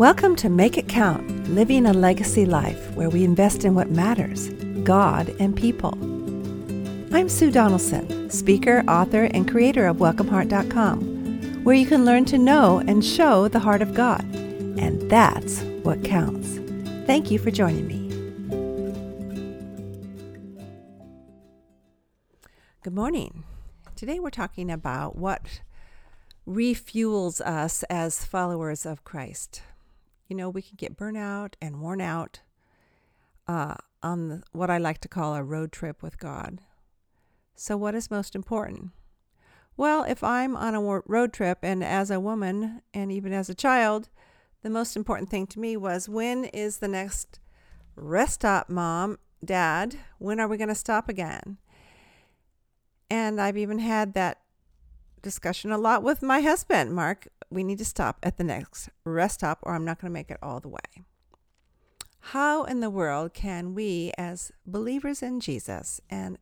Welcome to Make It Count Living a Legacy Life, where we invest in what matters God and people. I'm Sue Donaldson, speaker, author, and creator of WelcomeHeart.com, where you can learn to know and show the heart of God. And that's what counts. Thank you for joining me. Good morning. Today we're talking about what refuels us as followers of Christ. You know, we can get burnout and worn out uh, on the, what I like to call a road trip with God. So, what is most important? Well, if I'm on a road trip and as a woman and even as a child, the most important thing to me was when is the next rest stop, mom, dad? When are we going to stop again? And I've even had that discussion a lot with my husband, Mark. We need to stop at the next rest stop, or I'm not going to make it all the way. How in the world can we, as believers in Jesus, and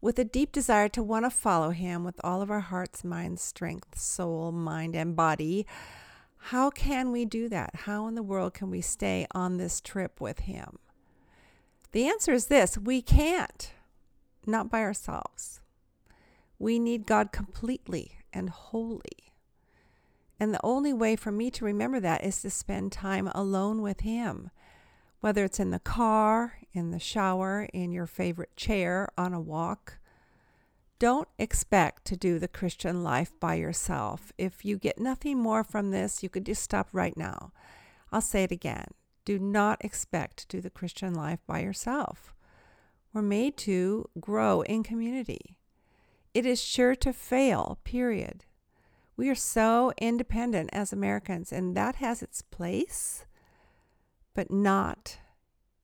with a deep desire to want to follow him with all of our hearts, minds, strength, soul, mind, and body, how can we do that? How in the world can we stay on this trip with him? The answer is this we can't, not by ourselves. We need God completely and wholly. And the only way for me to remember that is to spend time alone with Him, whether it's in the car, in the shower, in your favorite chair, on a walk. Don't expect to do the Christian life by yourself. If you get nothing more from this, you could just stop right now. I'll say it again. Do not expect to do the Christian life by yourself. We're made to grow in community. It is sure to fail, period. We are so independent as Americans, and that has its place, but not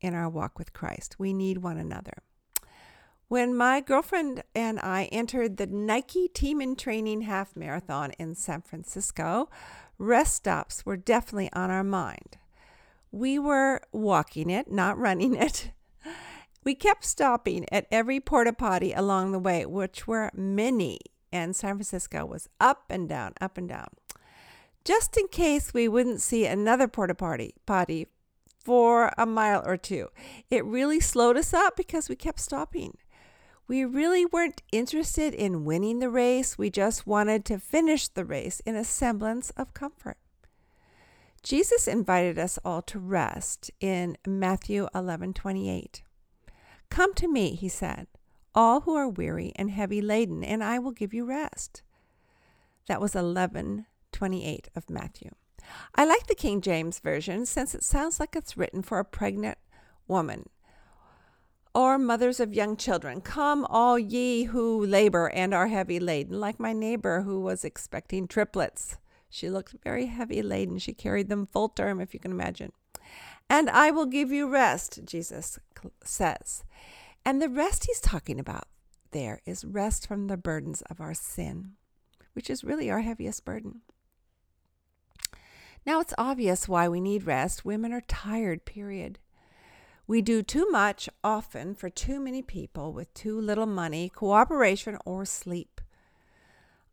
in our walk with Christ. We need one another. When my girlfriend and I entered the Nike Team in Training Half Marathon in San Francisco, rest stops were definitely on our mind. We were walking it, not running it. We kept stopping at every porta potty along the way, which were many, and San Francisco was up and down, up and down. Just in case we wouldn't see another porta potty, potty for a mile or two. It really slowed us up because we kept stopping. We really weren't interested in winning the race. We just wanted to finish the race in a semblance of comfort. Jesus invited us all to rest in Matthew 11:28. Come to me, he said, all who are weary and heavy laden, and I will give you rest. That was 11:28 of Matthew. I like the King James version since it sounds like it's written for a pregnant woman or mothers of young children. Come, all ye who labor and are heavy laden, like my neighbor who was expecting triplets. She looked very heavy laden. She carried them full term, if you can imagine. And I will give you rest, Jesus says. And the rest he's talking about there is rest from the burdens of our sin, which is really our heaviest burden. Now it's obvious why we need rest. Women are tired, period. We do too much often for too many people with too little money, cooperation, or sleep.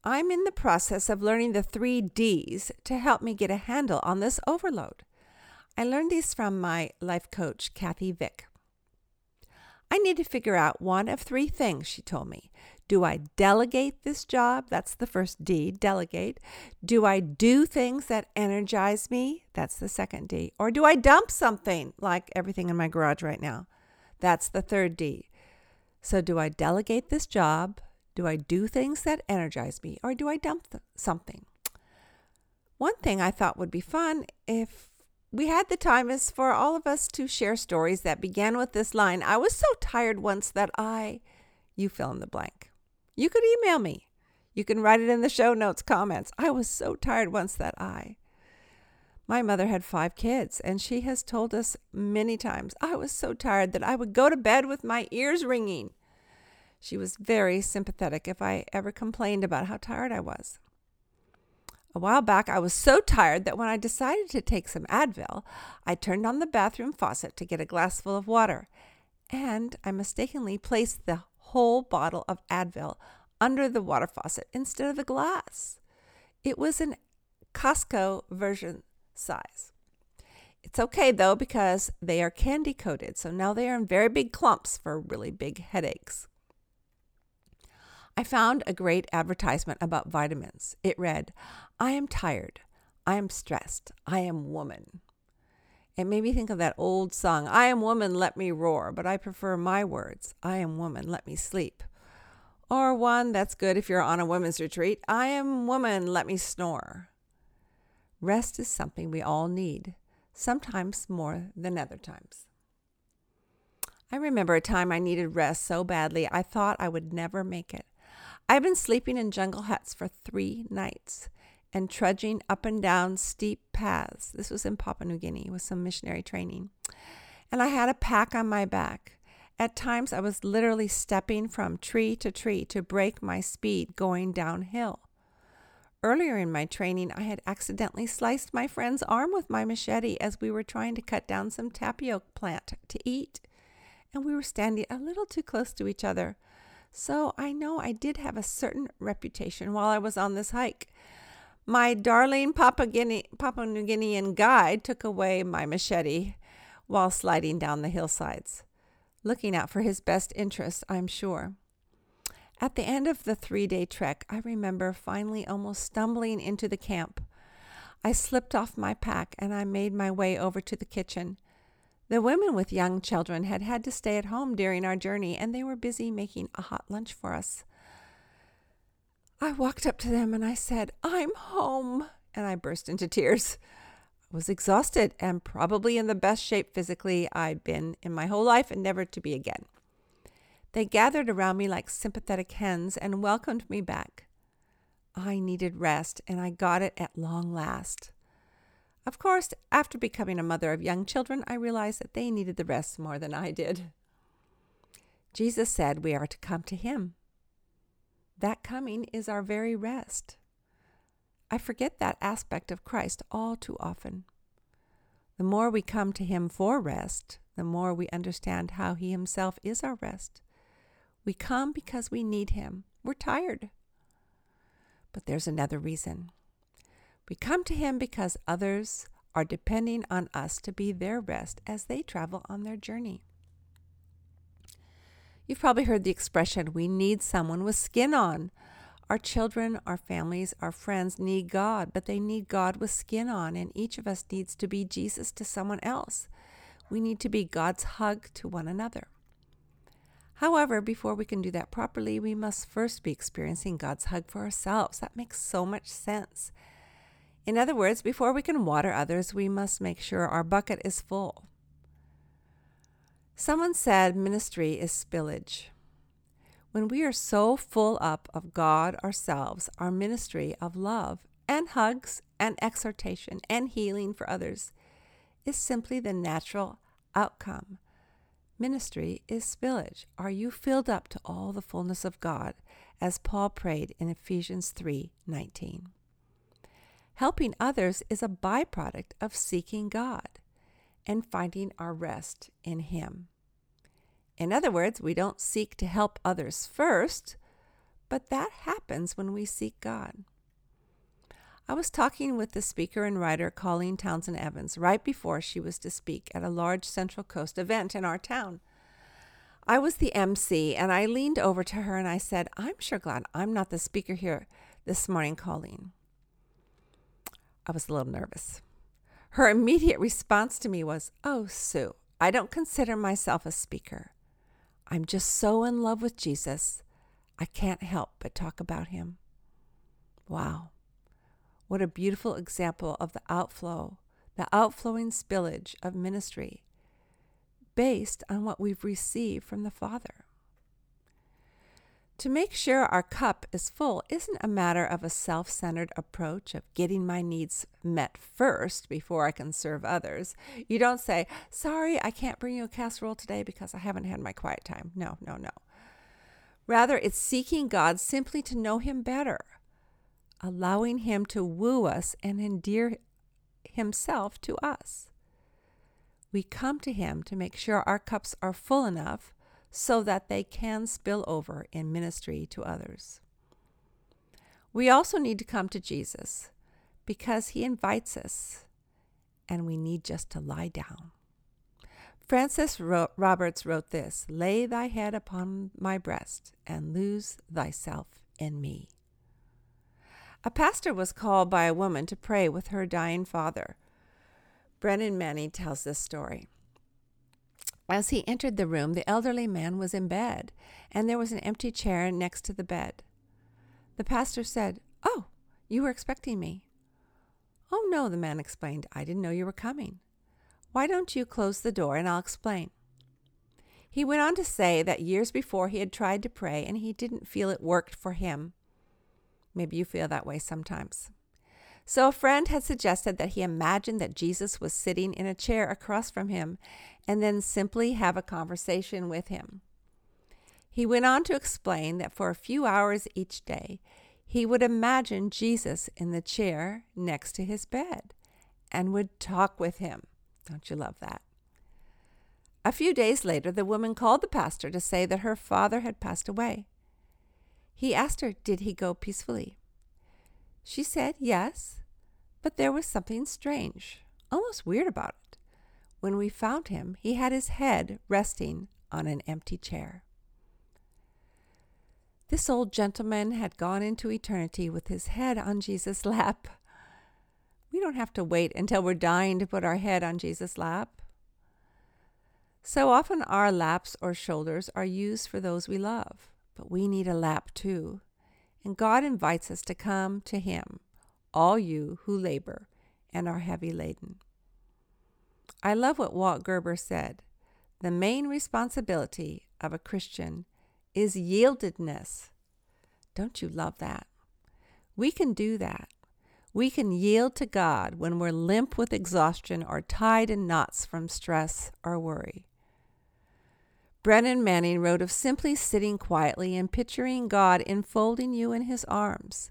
I'm in the process of learning the three D's to help me get a handle on this overload. I learned these from my life coach, Kathy Vick. I need to figure out one of three things, she told me. Do I delegate this job? That's the first D, delegate. Do I do things that energize me? That's the second D. Or do I dump something like everything in my garage right now? That's the third D. So, do I delegate this job? Do I do things that energize me? Or do I dump th- something? One thing I thought would be fun if we had the time is for all of us to share stories that began with this line I was so tired once that I, you fill in the blank. You could email me. You can write it in the show notes comments. I was so tired once that I. My mother had five kids, and she has told us many times I was so tired that I would go to bed with my ears ringing. She was very sympathetic if I ever complained about how tired I was. A while back, I was so tired that when I decided to take some Advil, I turned on the bathroom faucet to get a glassful of water, and I mistakenly placed the whole bottle of Advil under the water faucet instead of the glass. It was an Costco version size. It's okay though because they are candy coated, so now they are in very big clumps for really big headaches. I found a great advertisement about vitamins. It read, I am tired. I am stressed. I am woman. It made me think of that old song, I am woman, let me roar, but I prefer my words, I am woman, let me sleep. Or one that's good if you're on a women's retreat, I am woman, let me snore. Rest is something we all need, sometimes more than other times. I remember a time I needed rest so badly I thought I would never make it. I've been sleeping in jungle huts for three nights and trudging up and down steep paths. This was in Papua New Guinea with some missionary training. And I had a pack on my back. At times, I was literally stepping from tree to tree to break my speed going downhill. Earlier in my training, I had accidentally sliced my friend's arm with my machete as we were trying to cut down some tapioca plant to eat. And we were standing a little too close to each other. So I know I did have a certain reputation while I was on this hike. My darling Papua, Guinea, Papua New Guinean guide took away my machete while sliding down the hillsides, looking out for his best interests, I'm sure. At the end of the three day trek, I remember finally almost stumbling into the camp. I slipped off my pack and I made my way over to the kitchen. The women with young children had had to stay at home during our journey and they were busy making a hot lunch for us. I walked up to them and I said, I'm home. And I burst into tears. I was exhausted and probably in the best shape physically I'd been in my whole life and never to be again. They gathered around me like sympathetic hens and welcomed me back. I needed rest, and I got it at long last. Of course, after becoming a mother of young children, I realized that they needed the rest more than I did. Jesus said we are to come to Him. That coming is our very rest. I forget that aspect of Christ all too often. The more we come to Him for rest, the more we understand how He Himself is our rest. We come because we need Him. We're tired. But there's another reason. We come to Him because others are depending on us to be their rest as they travel on their journey. You've probably heard the expression, we need someone with skin on. Our children, our families, our friends need God, but they need God with skin on, and each of us needs to be Jesus to someone else. We need to be God's hug to one another. However, before we can do that properly, we must first be experiencing God's hug for ourselves. That makes so much sense. In other words, before we can water others, we must make sure our bucket is full. Someone said ministry is spillage. When we are so full up of God ourselves, our ministry of love and hugs and exhortation and healing for others is simply the natural outcome. Ministry is spillage. Are you filled up to all the fullness of God, as Paul prayed in Ephesians 3:19? Helping others is a byproduct of seeking God and finding our rest in Him. In other words, we don't seek to help others first, but that happens when we seek God. I was talking with the speaker and writer Colleen Townsend Evans right before she was to speak at a large Central Coast event in our town. I was the MC and I leaned over to her and I said, I'm sure glad I'm not the speaker here this morning, Colleen. I was a little nervous. Her immediate response to me was, Oh, Sue, I don't consider myself a speaker. I'm just so in love with Jesus, I can't help but talk about him. Wow. What a beautiful example of the outflow, the outflowing spillage of ministry based on what we've received from the Father. To make sure our cup is full isn't a matter of a self centered approach of getting my needs met first before I can serve others. You don't say, Sorry, I can't bring you a casserole today because I haven't had my quiet time. No, no, no. Rather, it's seeking God simply to know Him better, allowing Him to woo us and endear Himself to us. We come to Him to make sure our cups are full enough so that they can spill over in ministry to others. We also need to come to Jesus because he invites us and we need just to lie down. Frances Roberts wrote this Lay thy head upon my breast and lose thyself in me. A pastor was called by a woman to pray with her dying father. Brennan Manning tells this story. As he entered the room, the elderly man was in bed, and there was an empty chair next to the bed. The pastor said, Oh, you were expecting me. Oh, no, the man explained. I didn't know you were coming. Why don't you close the door and I'll explain? He went on to say that years before he had tried to pray and he didn't feel it worked for him. Maybe you feel that way sometimes. So a friend had suggested that he imagine that Jesus was sitting in a chair across from him and then simply have a conversation with him. He went on to explain that for a few hours each day, he would imagine Jesus in the chair next to his bed and would talk with him. Don't you love that? A few days later, the woman called the pastor to say that her father had passed away. He asked her, Did he go peacefully? She said, Yes, but there was something strange, almost weird about it. When we found him, he had his head resting on an empty chair. This old gentleman had gone into eternity with his head on Jesus' lap. We don't have to wait until we're dying to put our head on Jesus' lap. So often our laps or shoulders are used for those we love, but we need a lap too. And God invites us to come to Him, all you who labor and are heavy laden. I love what Walt Gerber said. The main responsibility of a Christian is yieldedness. Don't you love that? We can do that. We can yield to God when we're limp with exhaustion or tied in knots from stress or worry. Brennan Manning wrote of simply sitting quietly and picturing God enfolding you in his arms.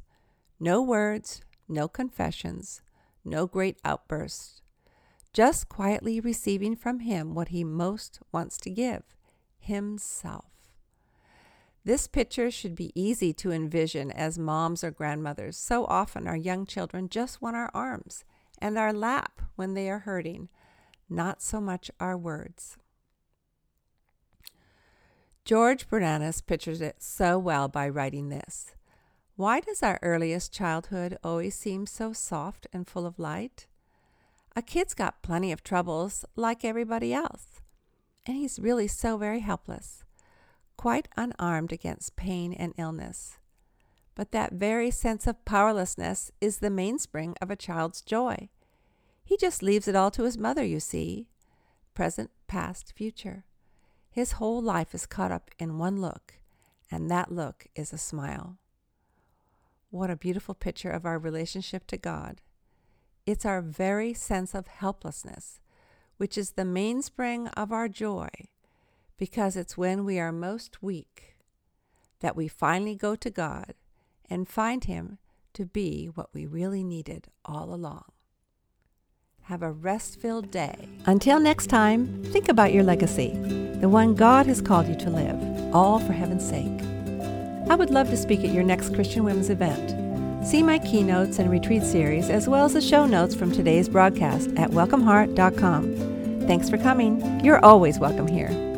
No words, no confessions, no great outbursts. Just quietly receiving from him what he most wants to give himself. This picture should be easy to envision as moms or grandmothers. So often our young children just want our arms and our lap when they are hurting, not so much our words. George Bernanos pictures it so well by writing this. Why does our earliest childhood always seem so soft and full of light? A kid's got plenty of troubles like everybody else, and he's really so very helpless quite unarmed against pain and illness. But that very sense of powerlessness is the mainspring of a child's joy. He just leaves it all to his mother, you see present, past, future. His whole life is caught up in one look, and that look is a smile. What a beautiful picture of our relationship to God. It's our very sense of helplessness, which is the mainspring of our joy because it's when we are most weak that we finally go to God and find Him to be what we really needed all along. Have a rest filled day. Until next time, think about your legacy, the one God has called you to live, all for heaven's sake. I would love to speak at your next Christian Women's event. See my keynotes and retreat series, as well as the show notes from today's broadcast at welcomeheart.com. Thanks for coming. You're always welcome here.